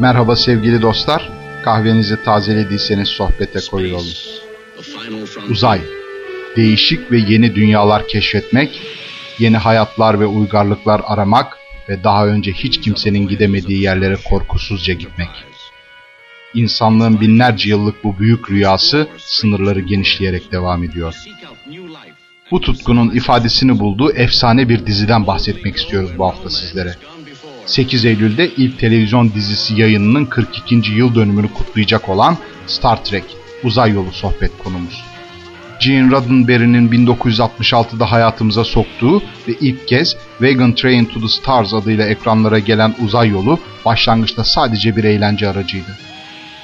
Merhaba sevgili dostlar. Kahvenizi tazelediyseniz sohbete koyulalım. Uzay. Değişik ve yeni dünyalar keşfetmek, yeni hayatlar ve uygarlıklar aramak ve daha önce hiç kimsenin gidemediği yerlere korkusuzca gitmek. İnsanlığın binlerce yıllık bu büyük rüyası sınırları genişleyerek devam ediyor. Bu tutkunun ifadesini bulduğu efsane bir diziden bahsetmek istiyoruz bu hafta sizlere. 8 Eylül'de ilk televizyon dizisi yayınının 42. yıl dönümünü kutlayacak olan Star Trek Uzay Yolu sohbet konumuz. Gene Roddenberry'nin 1966'da hayatımıza soktuğu ve ilk kez Wagon Train to the Stars adıyla ekranlara gelen uzay yolu başlangıçta sadece bir eğlence aracıydı.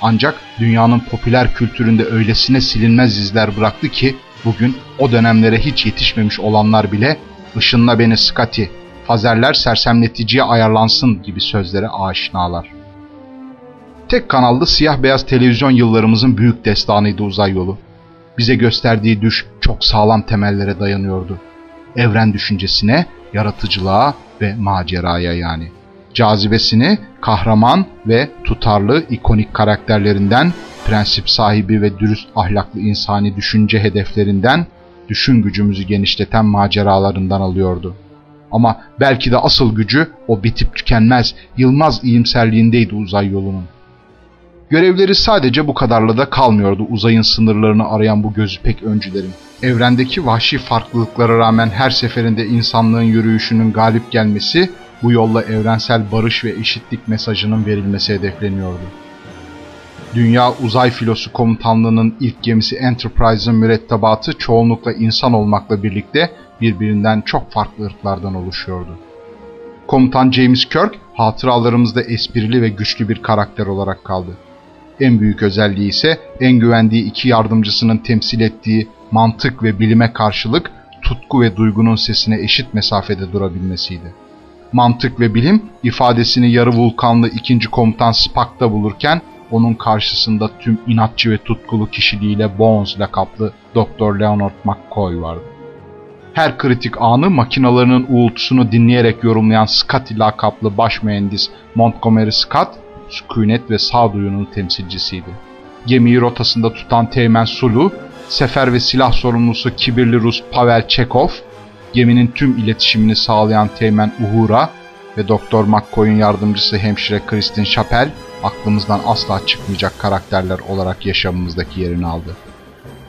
Ancak dünyanın popüler kültüründe öylesine silinmez izler bıraktı ki bugün o dönemlere hiç yetişmemiş olanlar bile ''Işınla beni Scotty, fazerler sersemleticiye ayarlansın'' gibi sözlere aşinalar. Tek kanallı siyah beyaz televizyon yıllarımızın büyük destanıydı uzay yolu. Bize gösterdiği düş çok sağlam temellere dayanıyordu. Evren düşüncesine, yaratıcılığa ve maceraya yani cazibesini kahraman ve tutarlı ikonik karakterlerinden, prensip sahibi ve dürüst ahlaklı insani düşünce hedeflerinden, düşün gücümüzü genişleten maceralarından alıyordu. Ama belki de asıl gücü o bitip tükenmez, yılmaz iyimserliğindeydi uzay yolunun. Görevleri sadece bu kadarla da kalmıyordu uzayın sınırlarını arayan bu gözü pek öncülerin. Evrendeki vahşi farklılıklara rağmen her seferinde insanlığın yürüyüşünün galip gelmesi bu yolla evrensel barış ve eşitlik mesajının verilmesi hedefleniyordu. Dünya Uzay Filosu Komutanlığı'nın ilk gemisi Enterprise'ın mürettebatı çoğunlukla insan olmakla birlikte birbirinden çok farklı ırklardan oluşuyordu. Komutan James Kirk hatıralarımızda esprili ve güçlü bir karakter olarak kaldı. En büyük özelliği ise en güvendiği iki yardımcısının temsil ettiği mantık ve bilime karşılık tutku ve duygunun sesine eşit mesafede durabilmesiydi mantık ve bilim ifadesini yarı vulkanlı ikinci komutan Spock'ta bulurken onun karşısında tüm inatçı ve tutkulu kişiliğiyle Bones lakaplı Dr. Leonard McCoy vardı. Her kritik anı makinalarının uğultusunu dinleyerek yorumlayan Scotty lakaplı baş mühendis Montgomery Scott, sükunet ve sağduyunun temsilcisiydi. Gemiyi rotasında tutan Teğmen Sulu, sefer ve silah sorumlusu kibirli Rus Pavel Chekhov, geminin tüm iletişimini sağlayan Teğmen Uhura ve Doktor McCoy'un yardımcısı hemşire Kristin Chappell aklımızdan asla çıkmayacak karakterler olarak yaşamımızdaki yerini aldı.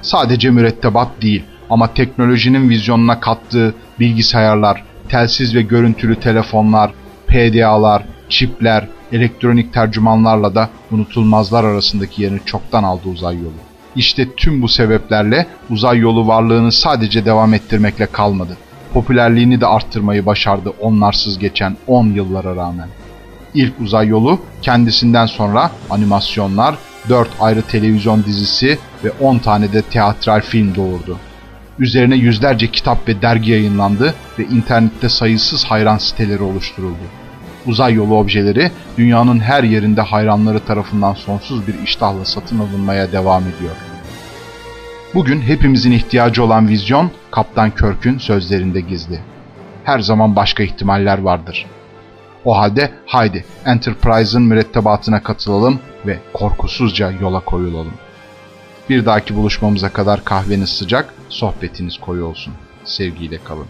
Sadece mürettebat değil ama teknolojinin vizyonuna kattığı bilgisayarlar, telsiz ve görüntülü telefonlar, PDA'lar, çipler, elektronik tercümanlarla da unutulmazlar arasındaki yerini çoktan aldı uzay yolu. İşte tüm bu sebeplerle uzay yolu varlığını sadece devam ettirmekle kalmadı popülerliğini de arttırmayı başardı onlarsız geçen 10 yıllara rağmen. İlk uzay yolu kendisinden sonra animasyonlar, 4 ayrı televizyon dizisi ve 10 tane de teatral film doğurdu. Üzerine yüzlerce kitap ve dergi yayınlandı ve internette sayısız hayran siteleri oluşturuldu. Uzay yolu objeleri dünyanın her yerinde hayranları tarafından sonsuz bir iştahla satın alınmaya devam ediyor. Bugün hepimizin ihtiyacı olan vizyon Kaptan Körk'ün sözlerinde gizli. Her zaman başka ihtimaller vardır. O halde haydi Enterprise'ın mürettebatına katılalım ve korkusuzca yola koyulalım. Bir dahaki buluşmamıza kadar kahveniz sıcak, sohbetiniz koyu olsun. Sevgiyle kalın.